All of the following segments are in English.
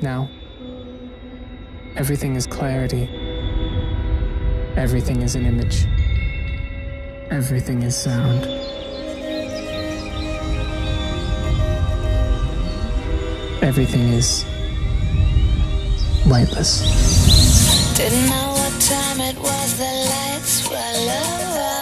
Now, everything is clarity. Everything is an image. Everything is sound. Everything is lightless. Didn't know what time it was, the lights were low.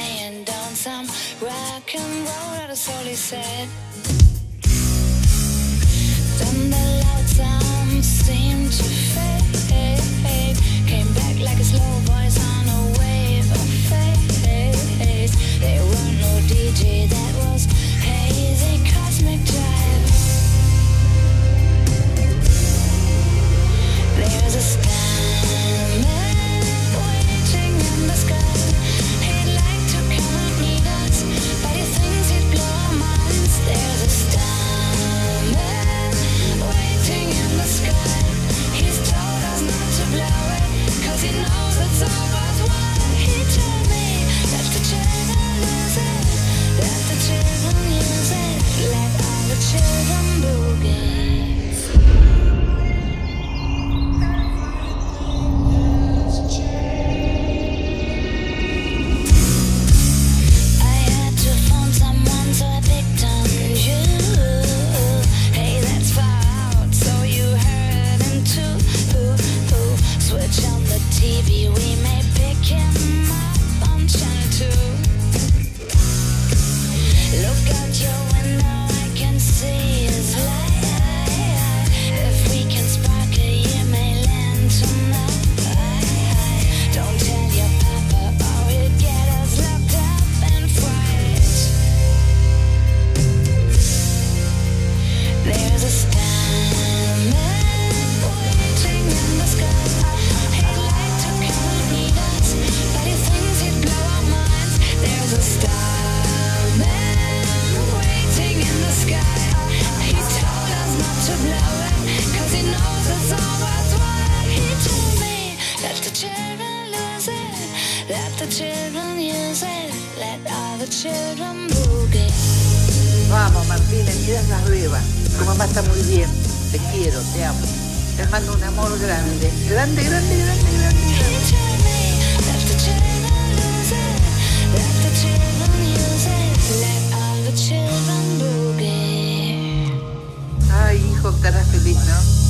laying down some rock and roll that is all he said. Then the loud sound seemed to Cause he knows it's all worthwhile He told me that's the change. Vamos, Martina, miras las ruedas. Tu mamá está muy bien. Te quiero, te amo. Te mando un amor grande. Grande, grande, grande, grande. grande. Ay, hijo, estarás feliz, ¿no?